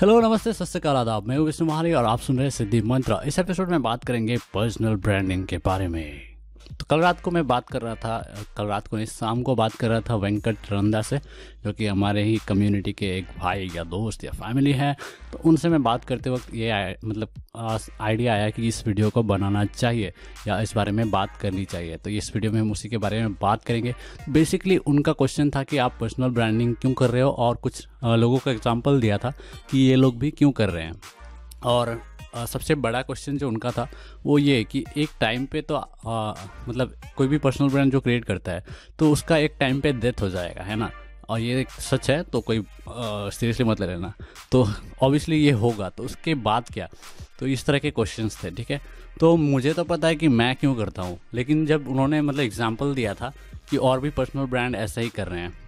Hello नमस्ते, सत श्रीकाल आदाब। मैं विष्णु महाली और आप सुन रहे हैं सिद्धि मंत्र। इस एपिसोड में बात करेंगे पर्सनल ब्रांडिंग के बारे में। तो कल रात को मैं बात कर रहा था, कल रात को इस शाम को बात कर रहा था वेंकट रंदा से, जो कि हमारे ही कम्युनिटी के एक भाई या दोस्त या फैमिली है। तो उनसे मैं बात करते वक्त ये आया मतलब आइडिया आया कि इस वीडियो को बनाना चाहिए या इस बारे में बात करनी चाहिए। तो इस वीडियो में हम उसी के बारे में बात करेंगे। बेसिकली उनका क्वेश्चन था कि आप पर्सनल ब्रांडिंग क्यों कर रहे हो और कुछ लोगों का एग्ज़ाम्पल दिया था कि ये लोग भी क्यों कर रहे हैं। और सबसे बड़ा क्वेश्चन जो उनका था वो ये कि एक टाइम पे तो आ, मतलब कोई भी पर्सनल ब्रांड जो क्रिएट करता है तो उसका एक टाइम पे डेथ हो जाएगा है ना? और ये सच है तो कोई सीरियसली मत ले लेना। तो ऑब्वियसली ये होगा तो उसके बाद क्या? तो इस तरह के क्वेश्चंस थे ठीक है? तो मुझे तो पता है कि मैं क्यों करता हूँ लेकिन जब उन्होंने मतलब एग्जांपल दिया था कि और भी पर्सनल ब्रांड ऐसा ही कर रहे हैं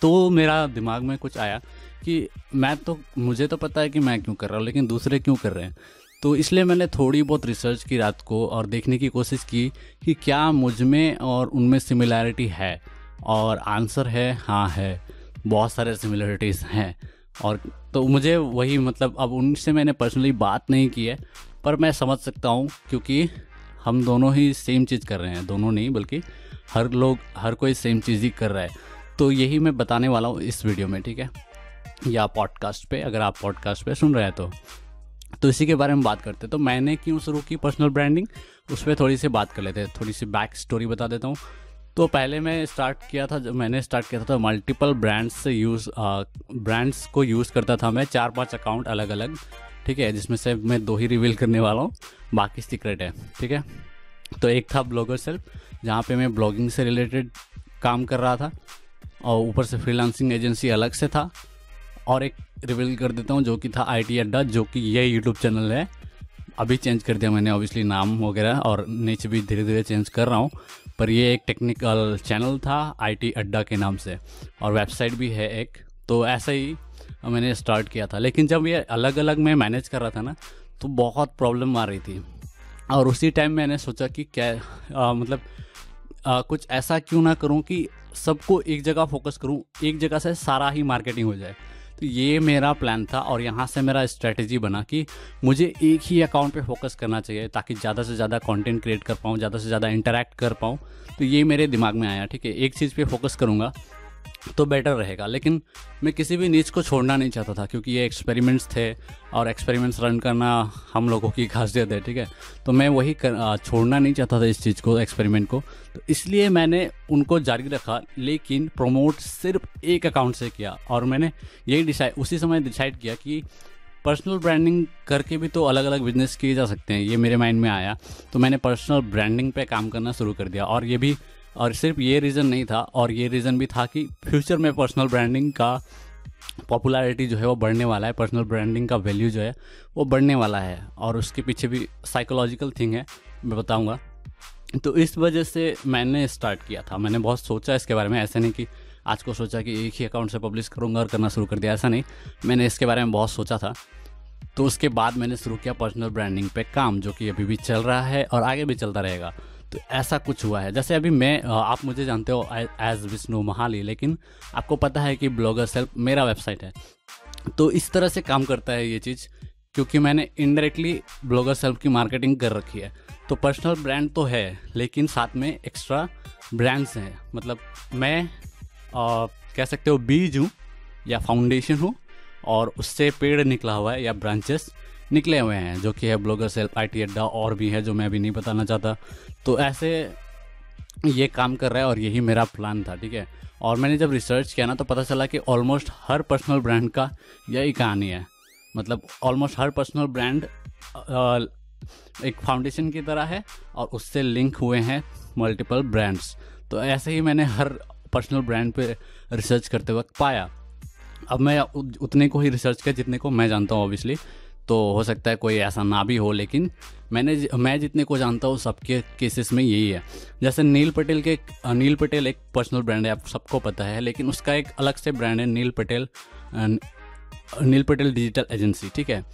तो मेरा दिमाग में कुछ आया कि मैं तो मुझे तो पता है कि मैं क्यों कर रहा हूँ, लेकिन दूसरे क्यों कर रहे हैं? तो इसलिए मैंने थोड़ी बहुत रिसर्च की रात को और देखने की कोशिश की कि क्या मुझमें और उनमें सिमिलैरिटी है। और आंसर है हाँ है। बहुत सारे सिमिलरिटीज़ हैं। और तो मुझे वही मतलब अब उनसे मैंने पर्सनली बात नहीं की है, पर मैं समझ सकता हूँ, क्योंकि हम दोनों ही सेम चीज़ कर रहे हैं। दोनों नहीं, बल्कि हर लोग, हर कोई सेम चीज़ ही कर रहा है। तो यही मैं बताने वाला हूँ इस वीडियो में, ठीक है? या पॉडकास्ट पे, अगर आप पॉडकास्ट पे सुन रहे हैं तो। तो इसी के बारे में बात करते हैं। तो मैंने क्यों शुरू की पर्सनल ब्रांडिंग उस पर थोड़ी सी बात कर लेते हैं, थोड़ी सी बैक स्टोरी बता देता हूँ। तो पहले मैं स्टार्ट किया था, जब मैंने स्टार्ट किया था तो मल्टीपल ब्रांड्स से यूज़ ब्रांड्स को यूज़ करता था मैं, चार पाँच अकाउंट अलग अलग ठीक है, जिसमें से मैं दो ही रिवील करने वाला हूँ, बाकी सीक्रेट है, ठीक है। तो एक था ब्लॉगर सेल्फ जहाँ पे मैं ब्लॉगिंग से रिलेटेड काम कर रहा था, और ऊपर से फ्रीलांसिंग एजेंसी अलग से था। और एक रिवील कर देता हूँ जो कि था आई टी अड्डा जो कि ये यूट्यूब चैनल है। अभी चेंज कर दिया मैंने ऑब्वियसली नाम वगैरह और नीचे भी धीरे धीरे चेंज कर रहा हूँ। पर ये एक टेक्निकल चैनल था आई टी अड्डा के नाम से और वेबसाइट भी है एक। तो ऐसा ही मैंने स्टार्ट किया था। लेकिन जब ये अलग अलग मैं मैनेज कर रहा था ना तो बहुत प्रॉब्लम आ रही थी। और उसी टाइम मैंने सोचा कि क्या आ, मतलब आ, कुछ ऐसा क्यों ना करूँ कि सबको एक जगह फोकस करूँ एक जगह से सारा ही मार्केटिंग हो जाए। तो ये मेरा प्लान था और यहाँ से मेरा स्ट्रेटेजी बना कि मुझे एक ही अकाउंट पे फोकस करना चाहिए ताकि ज़्यादा से ज़्यादा कंटेंट क्रिएट कर पाऊँ, ज़्यादा से ज़्यादा इंटरेक्ट कर पाऊँ। तो ये मेरे दिमाग में आया, ठीक है? एक चीज़ पे फोकस करूँगा तो बेटर रहेगा। लेकिन मैं किसी भी नीच को छोड़ना नहीं चाहता था क्योंकि ये एक्सपेरिमेंट्स थे और एक्सपेरिमेंट्स रन करना हम लोगों की खासियत है ठीक है? तो मैं वही कर, छोड़ना नहीं चाहता था इस चीज़ को एक्सपेरिमेंट को। तो इसलिए मैंने उनको जारी रखा लेकिन प्रमोट सिर्फ़ एक अकाउंट से किया और मैंने यही डिसाइड उसी समय डिसाइड किया कि पर्सनल ब्रांडिंग करके भी तो अलग अलग बिज़नेस किए जा सकते हैं ये मेरे माइंड में आया। तो मैंने पर्सनल ब्रांडिंग पे काम करना शुरू कर दिया और ये भी और सिर्फ़ ये रीज़न नहीं था और ये रीज़न भी था कि फ्यूचर में पर्सनल ब्रांडिंग का पॉपुलैरिटी जो है वो बढ़ने वाला है पर्सनल ब्रांडिंग का वैल्यू जो है वो बढ़ने वाला है और उसके पीछे भी साइकोलॉजिकल थिंग है, मैं बताऊँगा। तो इस वजह से मैंने स्टार्ट किया था। मैंने बहुत सोचा इसके बारे में, ऐसे नहीं कि आज को सोचा कि एक ही अकाउंट से पब्लिश करूँगा और करना शुरू कर दिया, ऐसा नहीं। मैंने इसके बारे में बहुत सोचा था। तो उसके बाद मैंने शुरू किया पर्सनल ब्रांडिंग पे काम, जो कि अभी भी चल रहा है और आगे भी चलता रहेगा। तो ऐसा कुछ हुआ है। जैसे अभी मैं आप मुझे जानते हो एज विष्णु महाली लेकिन आपको पता है कि ब्लॉगर सेल्फ मेरा वेबसाइट है। तो इस तरह से काम करता है ये चीज़ क्योंकि मैंने इनडायरेक्टली ब्लॉगर सेल्फ की मार्केटिंग कर रखी है। तो पर्सनल ब्रांड तो है लेकिन साथ में एक्स्ट्रा ब्रांड्स हैं। मतलब मैं आ, कह सकते हो बीज हूँ या फाउंडेशन हूँ और उससे पेड़ निकला हुआ है या ब्रांचेस निकले हुए हैं, जो कि है ब्लॉगर सेल्फ आई टी अड्डा और भी है, जो मैं अभी नहीं बताना चाहता। तो ऐसे ये काम कर रहा है और यही मेरा प्लान था, ठीक है? और मैंने जब रिसर्च किया ना तो पता चला कि ऑलमोस्ट हर पर्सनल ब्रांड का यही कहानी है। मतलब ऑलमोस्ट हर पर्सनल ब्रांड एक फाउंडेशन की तरह है और उससे लिंक हुए हैं मल्टीपल ब्रांड्स तो ऐसे ही मैंने हर पर्सनल ब्रांड पे रिसर्च करते वक्त पाया। अब मैं उतने को ही रिसर्च किया जितने को मैं जानता हूँ ऑब्वियसली तो हो सकता है कोई ऐसा ना भी हो, लेकिन मैंने मैं जितने को जानता हूँ, सबके केसेस में यही है। जैसे नील पटेल के नील पटेल एक पर्सनल ब्रांड है, आप सबको पता है, लेकिन उसका एक अलग से ब्रांड है, Neil Patel Neil Patel digital agency ठीक है?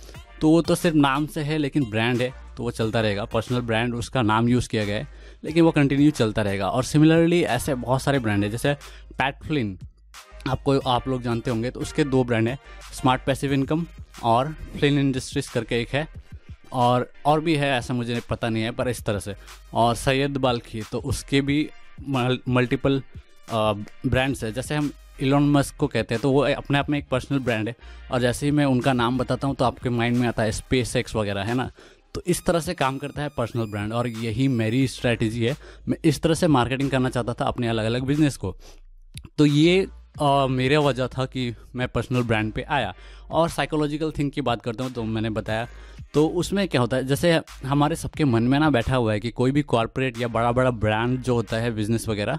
तो वो तो सिर्फ़ नाम से है, लेकिन ब्रांड है तो वो चलता रहेगा। पर्सनल ब्रांड उसका नाम यूज़ किया गया है, लेकिन वो कंटिन्यू चलता रहेगा। और सिमिलरली ऐसे बहुत सारे ब्रांड है, जैसे पैटफ्लिन आपको, आप लोग जानते होंगे तो उसके दो ब्रांड हैं स्मार्ट पैसिव इनकम और फ़िल्म इंडस्ट्रीज़ करके एक है और और भी है ऐसा मुझे पता नहीं है, पर इस तरह से। और सैयद बाल्खी तो उसके भी मल्टीपल ब्रांड्स है। जैसे हम इलॉन मस्क को कहते हैं तो वो अपने आप में एक पर्सनल ब्रांड है। और जैसे ही मैं उनका नाम बताता हूँ तो आपके माइंड में आता है स्पेस एक्स वगैरह, है ना? तो इस तरह से काम करता है पर्सनल ब्रांड और यही मेरी स्ट्रैटेजी है। मैं इस तरह से मार्केटिंग करना चाहता था अपने अलग अलग बिज़नेस को। तो ये आ, मेरा वजह था कि मैं पर्सनल ब्रांड पे आया। और साइकोलॉजिकल थिंग की बात करता हूँ तो मैंने बताया। तो उसमें क्या होता है जैसे हमारे सबके मन में ना बैठा हुआ है कि कोई भी कॉरपोरेट या बड़ा बड़ा ब्रांड जो होता है बिज़नेस वगैरह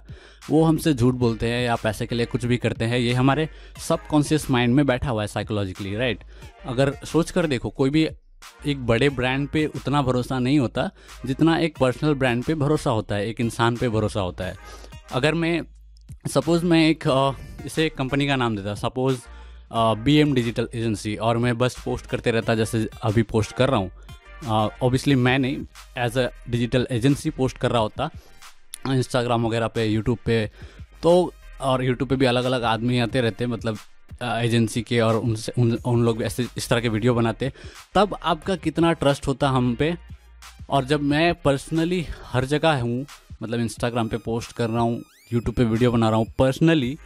वो हमसे झूठ बोलते हैं या पैसे के लिए कुछ भी करते हैं। ये हमारे सब कॉन्शियस माइंड में बैठा हुआ है साइकोलॉजिकली राइट अगर सोच कर देखो कोई भी एक बड़े ब्रांड पे उतना भरोसा नहीं होता जितना एक पर्सनल ब्रांड पे भरोसा होता है एक इंसान पे भरोसा होता है। अगर मैं सपोज़ मैं एक इसे कंपनी का नाम देता suppose B M digital agency और मैं बस पोस्ट करते रहता जैसे अभी पोस्ट कर रहा हूँ। ऑब्वियसली मैं नहीं as a digital agency post कर रहा होता इंस्टाग्राम वगैरह पे यूट्यूब पे तो और यूट्यूब पे भी अलग अलग आदमी आते रहते मतलब एजेंसी के और उनसे, उन उन लोग ऐसे इस तरह के वीडियो बनाते। तब आपका कितना ट्रस्ट होता हम पे? और जब मैं पर्सनली हर जगह हूँ मतलब इंस्टाग्राम पे पोस्ट कर रहा हूँ यूट्यूब पे वीडियो बना रहा हूँ पर्सनली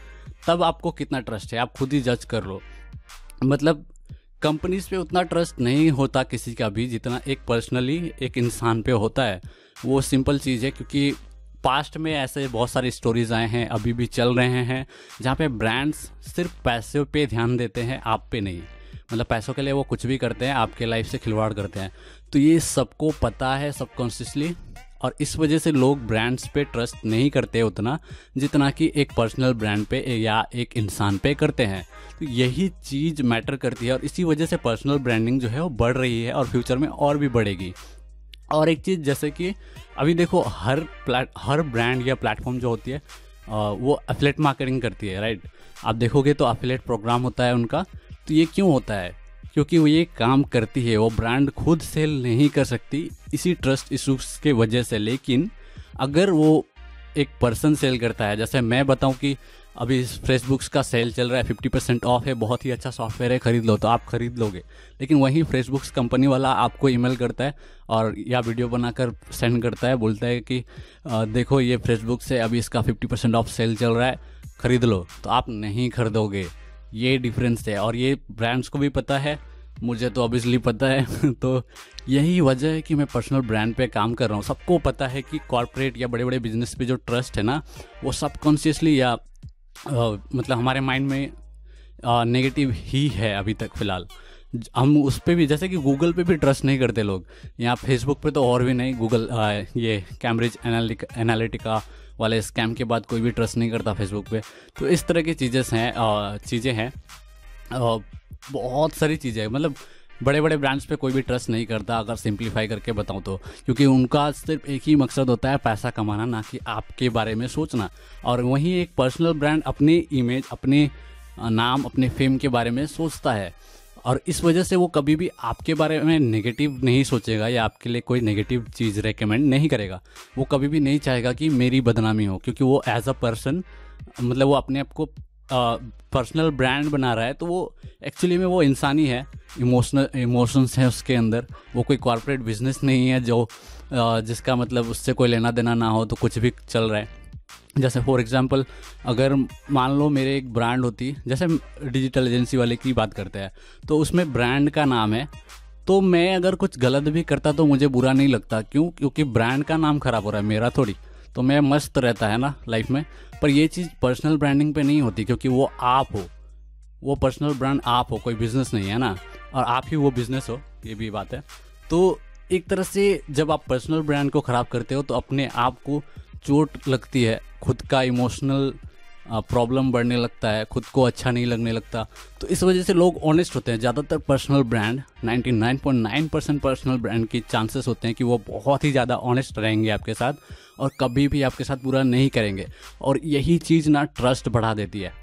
तब आपको कितना ट्रस्ट है? आप खुद ही जज कर लो। मतलब कंपनीज़ पे उतना ट्रस्ट नहीं होता किसी का भी, जितना एक पर्सनली एक इंसान पे होता है। वो सिंपल चीज़ है, क्योंकि पास्ट में ऐसे बहुत सारी स्टोरीज आए हैं, अभी भी चल रहे हैं, जहाँ पे ब्रांड्स सिर्फ़ पैसे पे ध्यान देते हैं, आप पे नहीं। मतलब पैसों के लिए वो कुछ भी करते हैं, आपके लाइफ से खिलवाड़ करते हैं। तो ये सबको पता है सबकॉन्शियसली और इस वजह से लोग ब्रांड्स पे ट्रस्ट नहीं करते उतना जितना कि एक पर्सनल ब्रांड पे या एक इंसान पे करते हैं। तो यही चीज़ मैटर करती है और इसी वजह से पर्सनल ब्रांडिंग जो है वो बढ़ रही है और फ्यूचर में और भी बढ़ेगी। और एक चीज़ जैसे कि अभी देखो हर प्लेट हर ब्रांड या प्लेटफॉर्म जो होती है वो अफिलेट मार्केटिंग करती है राइट आप देखोगे तो अफिलेट प्रोग्राम होता है उनका तो ये क्यों होता है? क्योंकि वो ये काम करती है वो ब्रांड खुद सेल नहीं कर सकती इसी ट्रस्ट इशूज के वजह से। लेकिन अगर वो एक पर्सन सेल करता है जैसे मैं बताऊँ कि अभी फेसबुक्स का सेल चल रहा है फिफ्टी परसेंट ऑफ़ है बहुत ही अच्छा सॉफ्टवेयर है खरीद लो तो आप खरीद लोगे। लेकिन वहीं फ्रेशबुक्स कंपनी वाला आपको ईमेल करता है और या वीडियो बनाकर सेंड करता है बोलता है कि आ, देखो ये फेसबुक से अभी इसका फिफ्टी परसेंट ऑफ़ सेल चल रहा है खरीद लो। तो आप नहीं खरीदोगे। ये डिफरेंस है। और ये ब्रांड्स को भी पता है। मुझे तो ऑब्वियसली पता है। तो यही वजह है कि मैं पर्सनल ब्रांड पे काम कर रहा हूँ। सबको पता है कि कॉरपोरेट या बड़े बड़े बिज़नेस पे जो ट्रस्ट है ना वो सबकॉन्शियसली या आ, मतलब हमारे माइंड में नेगेटिव ही है अभी तक फ़िलहाल। हम उस पर भी जैसे कि गूगल पे भी ट्रस्ट नहीं करते लोग। यहाँ फेसबुक पे तो और भी नहीं। गूगल ये कैम्ब्रिज एनालिटिका वाले स्कैम के बाद कोई भी ट्रस्ट नहीं करता फेसबुक पे। तो इस तरह की चीज़ें हैं चीज़ें हैं। बहुत सारी चीज़ें हैं। मतलब बड़े बड़े ब्रांड्स पे कोई भी ट्रस्ट नहीं करता, अगर सिंप्लीफाई करके बताऊँ तो। क्योंकि उनका सिर्फ़ एक ही मकसद होता है पैसा कमाना, ना कि आपके बारे में सोचना। और वहीं एक पर्सनल ब्रांड अपनी इमेज अपने नाम, अपने फेम के बारे में सोचता है। और इस वजह से वो कभी भी आपके बारे में नेगेटिव नहीं सोचेगा या आपके लिए कोई नेगेटिव चीज़ रेकमेंड नहीं करेगा। वो कभी भी नहीं चाहेगा कि मेरी बदनामी हो क्योंकि वो एज अ पर्सन मतलब वो अपने आप को पर्सनल ब्रांड बना रहा है तो वो एक्चुअली में वो इंसानी है इमोशनल इमोशंस हैं उसके अंदर। वो कोई कॉरपोरेट बिज़नेस नहीं है जो आ, जिसका मतलब उससे कोई लेना देना ना हो तो कुछ भी चल रहा है। जैसे फॉर एग्जांपल अगर मान लो मेरे एक ब्रांड होती, जैसे डिजिटल एजेंसी वाले की बात करते हैं तो उसमें ब्रांड का नाम है तो मैं अगर कुछ गलत भी करता तो मुझे बुरा नहीं लगता। क्यों? क्योंकि ब्रांड का नाम खराब हो रहा है मेरा थोड़ी तो मैं मस्त रहता है ना लाइफ में। पर ये चीज़ पर्सनल ब्रांडिंग पे नहीं होती, क्योंकि वो आप हो। वो पर्सनल ब्रांड आप हो, कोई बिज़नेस नहीं है ना, और आप ही वो बिज़नेस हो, ये भी बात है। तो एक तरह से जब आप पर्सनल ब्रांड को ख़राब करते हो तो अपने आप को चोट लगती है, खुद का इमोशनल प्रॉब्लम बढ़ने लगता है, खुद को अच्छा नहीं लगने लगता। तो इस वजह से लोग ऑनेस्ट होते हैं। ज़्यादातर personal brand 99.9 percent personal brand की चांसेस होते हैं कि वो बहुत ही ज़्यादा ऑनेस्ट रहेंगे आपके साथ और कभी भी आपके साथ पूरा नहीं करेंगे। और यही चीज़ ना ट्रस्ट बढ़ा देती है।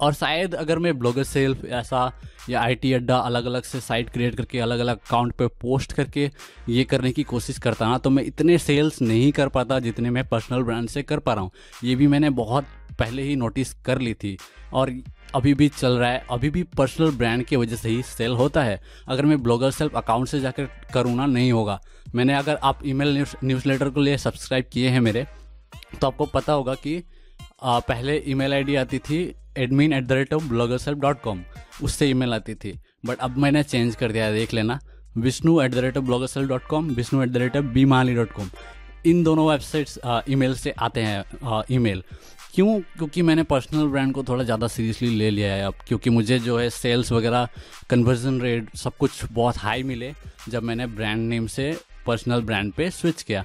और शायद अगर मैं ब्लॉगर सेल्फ ऐसा या आईटी अड्डा अलग अलग से साइट क्रिएट करके अलग अलग अकाउंट पे पोस्ट करके ये करने की कोशिश करता ना तो मैं इतने सेल्स नहीं कर पाता जितने मैं पर्सनल ब्रांड से कर पा रहा हूँ। ये भी मैंने बहुत पहले ही नोटिस कर ली थी। और अभी भी चल रहा है, अभी भी पर्सनल ब्रांड की वजह से ही सेल होता है। अगर मैं ब्लॉगर सेल्फ अकाउंट से जाकर करूँ ना, नहीं होगा। मैंने अगर आप ईमेल न्यूज़ लेटर को लिए सब्सक्राइब किए हैं मेरे तो आपको पता होगा कि पहले ईमेल आईडी आती थी admin at the rate of blogger self dot com उससे ईमेल आती थी। बट अब मैंने चेंज कर दिया, देख लेना। Vishnu at the rate of blogger self dot com Vishnu at the rate of B Mali dot com इन दोनों वेबसाइट्स ईमेल से आते हैं ईमेल क्यों? क्योंकि मैंने पर्सनल ब्रांड को थोड़ा ज़्यादा सीरियसली ले लिया है अब। क्योंकि मुझे जो है सेल्स वगैरह कन्वर्जन रेट सब कुछ बहुत हाई मिले जब मैंने ब्रांड नेम से पर्सनल ब्रांड पे स्विच किया।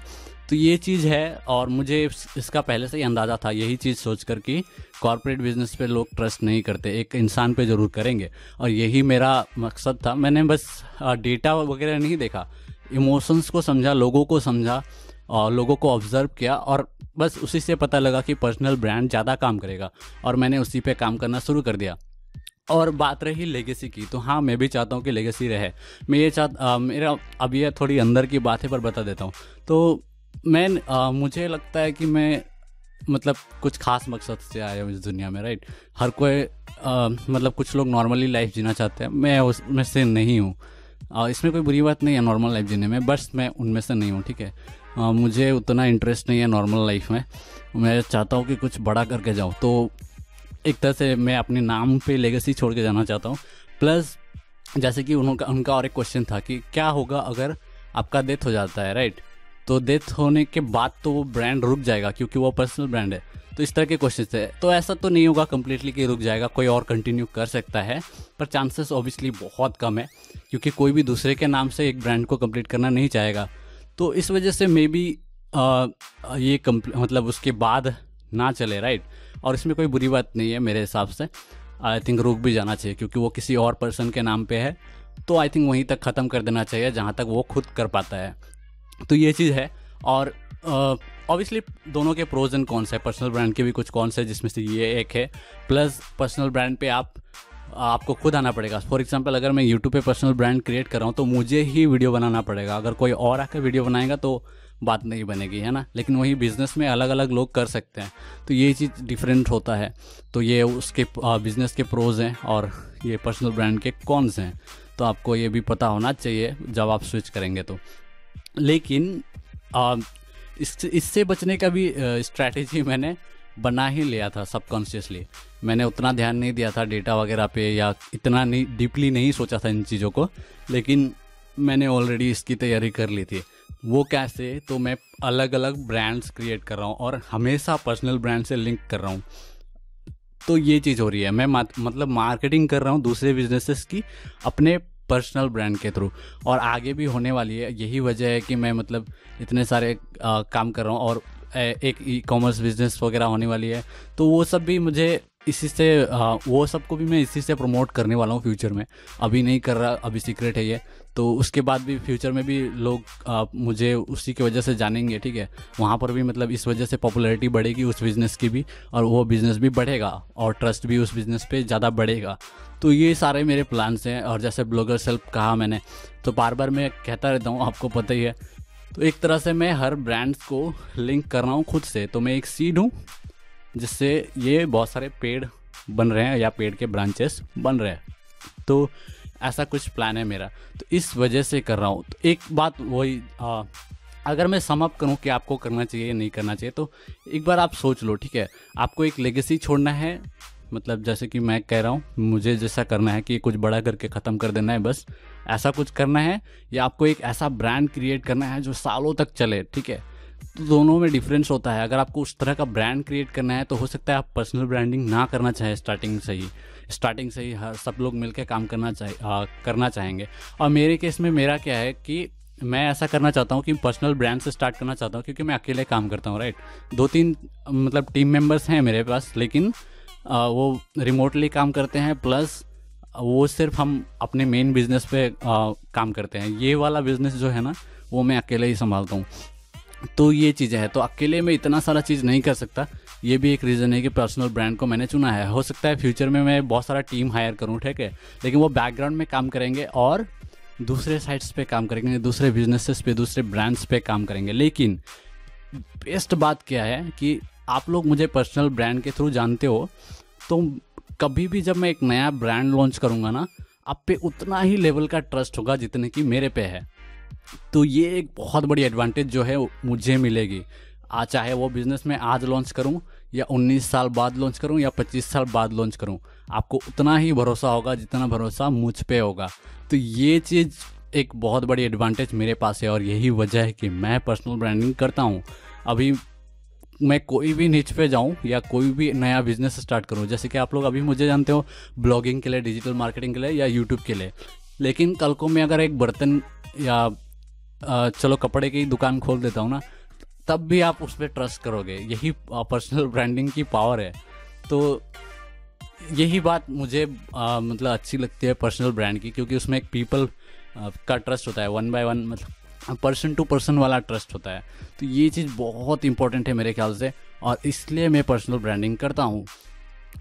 तो ये चीज़ है और मुझे इसका पहले से ही अंदाज़ा था, यही चीज़ सोच कर कि कॉरपोरेट बिज़नेस पे लोग ट्रस्ट नहीं करते, एक इंसान पे ज़रूर करेंगे। और यही मेरा मकसद था। मैंने बस डेटा वगैरह नहीं देखा इमोशंस को समझा, लोगों को समझा और लोगों को ऑब्ज़र्व किया और बस उसी से पता लगा कि पर्सनल ब्रांड ज़्यादा काम करेगा और मैंने उसी पे काम करना शुरू कर दिया। और बात रही लेगेसी की तो हाँ मैं भी चाहता हूँ कि लेगेसी रहे। मैं ये चाह मेरा, अब ये थोड़ी अंदर की बात है पर बता देता हूँ। तो मैं मुझे लगता है कि मैं मतलब कुछ खास मकसद से आया हूँ इस दुनिया में राइट हर कोई आ, मतलब कुछ लोग नॉर्मली लाइफ जीना चाहते हैं। मैं उसमें से नहीं हूँ। इसमें कोई बुरी बात नहीं है नॉर्मल लाइफ जीने में बस मैं उनमें से नहीं हूँ ठीक है? आ, मुझे उतना इंटरेस्ट नहीं है नॉर्मल लाइफ में। मैं चाहता हूँ कि कुछ बड़ा करके जाऊँ। तो एक तरह से मैं अपने नाम पे लेगेसी छोड़ के जाना चाहता हूँ। प्लस जैसे कि उनका उनका और एक क्वेश्चन था कि क्या होगा अगर आपका डेथ हो जाता है राइट तो डेथ होने के बाद तो वो ब्रांड रुक जाएगा, क्योंकि वो पर्सनल ब्रांड है। तो इस तरह के क्वेश्चन है। तो ऐसा तो नहीं होगा कम्प्लीटली कि रुक जाएगा, कोई और कंटिन्यू कर सकता है, पर चांसेस ऑब्वियसली बहुत कम है, क्योंकि कोई भी दूसरे के नाम से एक ब्रांड को कंप्लीट करना नहीं चाहेगा। तो इस वजह से मे बी ये मतलब उसके बाद ना चले राइट और इसमें कोई बुरी बात नहीं है मेरे हिसाब से। आई थिंक रुक भी जाना चाहिए, क्योंकि वो किसी और पर्सन के नाम पे है तो आई थिंक वहीं तक ख़त्म कर देना चाहिए, जहाँ तक वो खुद कर पाता है। तो ये चीज़ है और ऑब्वियसली दोनों के प्रोज एंड कौन से पर्सनल ब्रांड के भी कुछ कौन से जिसमें से ये एक है। प्लस पर्सनल ब्रांड पे आप, आपको खुद आना पड़ेगा। फॉर एग्ज़ाम्पल अगर मैं यूट्यूब पे पर्सनल ब्रांड क्रिएट कर रहा हूँ तो मुझे ही वीडियो बनाना पड़ेगा। अगर कोई और आकर वीडियो बनाएगा तो बात नहीं बनेगी, है ना? लेकिन वही बिज़नेस में अलग अलग लोग कर सकते हैं। तो ये चीज़ डिफरेंट होता है। तो ये उसके बिज़नेस के प्रोज हैं और ये पर्सनल ब्रांड के कौन से हैं। तो आपको ये भी पता होना चाहिए, जब आप स्विच करेंगे तो। लेकिन आ, इस इससे बचने का भी स्ट्रैटेजी मैंने बना ही लिया था सबकॉन्शियसली मैंने उतना ध्यान नहीं दिया था डेटा वगैरह पे या इतना नहीं डीपली नहीं सोचा था इन चीज़ों को लेकिन मैंने ऑलरेडी इसकी तैयारी कर ली थी। वो कैसे तो मैं अलग अलग ब्रांड्स क्रिएट कर रहा हूँ और हमेशा पर्सनल ब्रांड से लिंक कर रहा हूँ। तो ये चीज़ हो रही है। मैं मतलब मार्केटिंग कर रहा हूँ दूसरे बिजनेसेस की अपने पर्सनल ब्रांड के थ्रू। और आगे भी होने वाली है। यही वजह है कि मैं मतलब इतने सारे आ, काम कर रहा हूँ और एक ई कॉमर्स बिज़नेस वगैरह होने वाली है। तो वो सब भी मुझे इसी से वो सबको भी मैं इसी से प्रमोट करने वाला हूँ फ्यूचर में। अभी नहीं कर रहा अभी सीक्रेट है ये। तो उसके बाद भी फ्यूचर में भी लोग आ, मुझे उसी की वजह से जानेंगे ठीक है? वहाँ पर भी मतलब इस वजह से पॉपुलैरिटी बढ़ेगी उस बिज़नेस की भी और वो बिज़नेस भी बढ़ेगा और ट्रस्ट भी उस बिज़नेस पे ज़्यादा बढ़ेगा। तो ये सारे मेरे प्लान्स हैं और जैसे ब्लॉगर सेल्फ कहा मैंने तो बार बार मैं कहता रहता हूँ आपको पता ही है। तो एक तरह से मैं हर ब्रांड्स को लिंक कर रहा हूँ खुद से। तो मैं एक सीड हूँ जिससे ये बहुत सारे पेड़ बन रहे हैं या पेड़ के ब्रांचेस बन रहे हैं। तो ऐसा कुछ प्लान है मेरा। तो इस वजह से कर रहा हूँ। तो एक बात वही अगर मैं समअप करूँ कि आपको करना चाहिए या नहीं करना चाहिए तो एक बार आप सोच लो, ठीक है? आपको एक लेगेसी छोड़ना है। मतलब जैसे कि मैं कह रहा हूँ, मुझे जैसा करना है कि कुछ बड़ा करके ख़त्म कर देना है, बस ऐसा कुछ करना है। या आपको एक ऐसा ब्रांड क्रिएट करना है जो सालों तक चले, ठीक है? तो दोनों में डिफरेंस होता है। अगर आपको उस तरह का ब्रांड क्रिएट करना है तो हो सकता है आप पर्सनल ब्रांडिंग ना करना चाहें स्टार्टिंग से ही। स्टार्टिंग से ही हर सब लोग मिलकर काम करना चाहे करना चाहेंगे। और मेरे केस में मेरा क्या है कि मैं ऐसा करना चाहता हूँ कि पर्सनल ब्रांड से स्टार्ट करना चाहता हूँ क्योंकि मैं अकेले काम करता हूँ राइट दो तीन मतलब टीम मेंबर्स हैं मेरे पास लेकिन आ, वो रिमोटली काम करते हैं प्लस वो सिर्फ़ हम अपने मेन बिज़नेस पे आ, काम करते हैं। ये वाला बिज़नेस जो है ना वो मैं अकेले ही संभालता हूँ। तो ये चीज़ें हैं। तो अकेले में इतना सारा चीज़ नहीं कर सकता। ये भी एक रीज़न है कि पर्सनल ब्रांड को मैंने चुना है। हो सकता है फ्यूचर में मैं बहुत सारा टीम हायर करूँ, ठीक है? लेकिन वो बैकग्राउंड में काम करेंगे और दूसरे साइट्स पे काम करेंगे दूसरे बिजनेसेस पे, दूसरे ब्रांड्स पे काम करेंगे। लेकिन बेस्ट बात क्या है कि आप लोग मुझे पर्सनल ब्रांड के थ्रू जानते हो तो कभी भी जब मैं एक नया ब्रांड लॉन्च करूँगा ना, आप पे उतना ही लेवल का ट्रस्ट होगा जितने की मेरे पे है। तो ये एक बहुत बड़ी एडवांटेज जो है, मुझे मिलेगी। आज चाहे वो बिज़नेस में आज लॉन्च करूँ, या 19 साल बाद लॉन्च करूँ, या 25 साल बाद लॉन्च करूँ, आपको उतना ही भरोसा होगा जितना भरोसा मुझ पे होगा। तो ये चीज़ एक बहुत बड़ी एडवांटेज मेरे पास है, और यही वजह है कि मैं पर्सनल ब्रांडिंग करता हूँ। अभी मैं कोई भी नीच पे जाऊँ, या कोई भी नया बिज़नेस स्टार्ट करूँ, जैसे कि आप लोग अभी मुझे जानते हो ब्लॉगिंग के लिए डिजिटल मार्केटिंग के लिए, या यूट्यूब के लिए। लेकिन कल को मैं अगर एक बर्तन या चलो कपड़े की दुकान खोल देता हूँ ना तब भी आप उस पर ट्रस्ट करोगे। यही पर्सनल ब्रांडिंग की पावर है। तो यही बात मुझे आ, मतलब अच्छी लगती है पर्सनल ब्रांड की क्योंकि उसमें एक पीपल का ट्रस्ट होता है। वन बाय वन मतलब पर्सन टू पर्सन वाला ट्रस्ट होता है। तो ये चीज़ बहुत इंपॉर्टेंट है मेरे ख्याल से और इसलिए मैं पर्सनल ब्रांडिंग करता हूँ।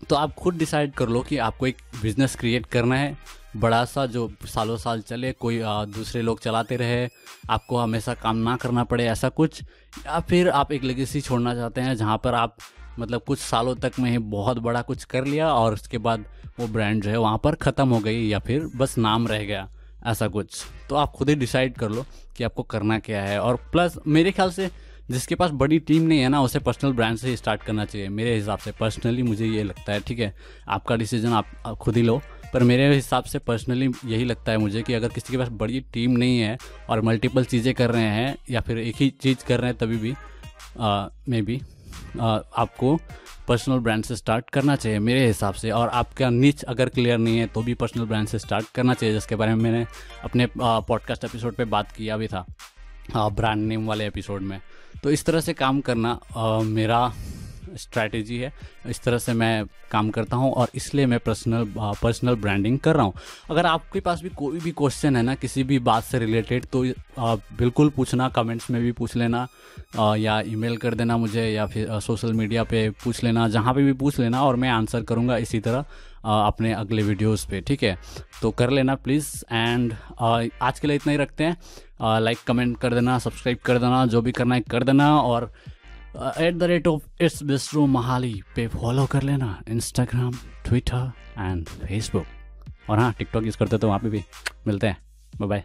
तो आप खुद डिसाइड कर लो कि आपको एक बिज़नेस क्रिएट करना है बड़ा सा जो सालों साल चले, कोई दूसरे लोग चलाते रहे, आपको हमेशा काम ना करना पड़े, ऐसा कुछ? या फिर आप एक लेगेसी छोड़ना चाहते हैं, जहाँ पर आप मतलब कुछ सालों तक में बहुत बड़ा कुछ कर लिया और उसके बाद वो ब्रांड जो है वहाँ पर ख़त्म हो गई या फिर बस नाम रह गया, ऐसा कुछ? तो आप खुद ही डिसाइड कर लो कि आपको करना क्या है। और प्लस मेरे ख्याल से जिसके पास बड़ी टीम नहीं है ना, उसे पर्सनल ब्रांड से ही स्टार्ट करना चाहिए। मेरे हिसाब से पर्सनली मुझे ये लगता है, ठीक है? आपका डिसीज़न आप खुद ही लो। पर मेरे हिसाब से पर्सनली यही लगता है मुझे कि अगर किसी के पास बड़ी टीम नहीं है और मल्टीपल चीज़ें कर रहे हैं या फिर एक ही चीज़ कर रहे हैं तभी भी मे बी आपको पर्सनल ब्रांड से स्टार्ट करना चाहिए मेरे हिसाब से। और आपका नीच अगर क्लियर नहीं है तो भी पर्सनल ब्रांड से स्टार्ट करना चाहिए जिसके बारे में मैंने अपने पॉडकास्ट एपिसोड पे बात किया भी था ब्रांड नेम वाले एपिसोड में। तो इस तरह से काम करना आ, मेरा स्ट्रैटेजी है। इस तरह से मैं काम करता हूँ और इसलिए मैं पर्सनल पर्सनल ब्रांडिंग कर रहा हूँ। अगर आपके पास भी कोई भी क्वेश्चन है ना किसी भी बात से रिलेटेड तो आ, बिल्कुल पूछना कमेंट्स में भी पूछ लेना आ, या ईमेल कर देना मुझे या फिर सोशल मीडिया पे पूछ लेना जहाँ पे भी पूछ लेना और मैं आंसर करूँगा इसी तरह अपने अगले वीडियोस पे ठीक है? तो कर लेना प्लीज़ एंड आज के लिए इतना ही रखते हैं। लाइक कमेंट कर देना सब्सक्राइब कर देना जो भी करना है कर देना और at the rate of its bistro Mohali पे फॉलो कर लेना इंस्टाग्राम ट्विटर एंड फेसबुक और हाँ टिकटॉक यूज़ करते तो वहाँ पे भी मिलते हैं। Bye bye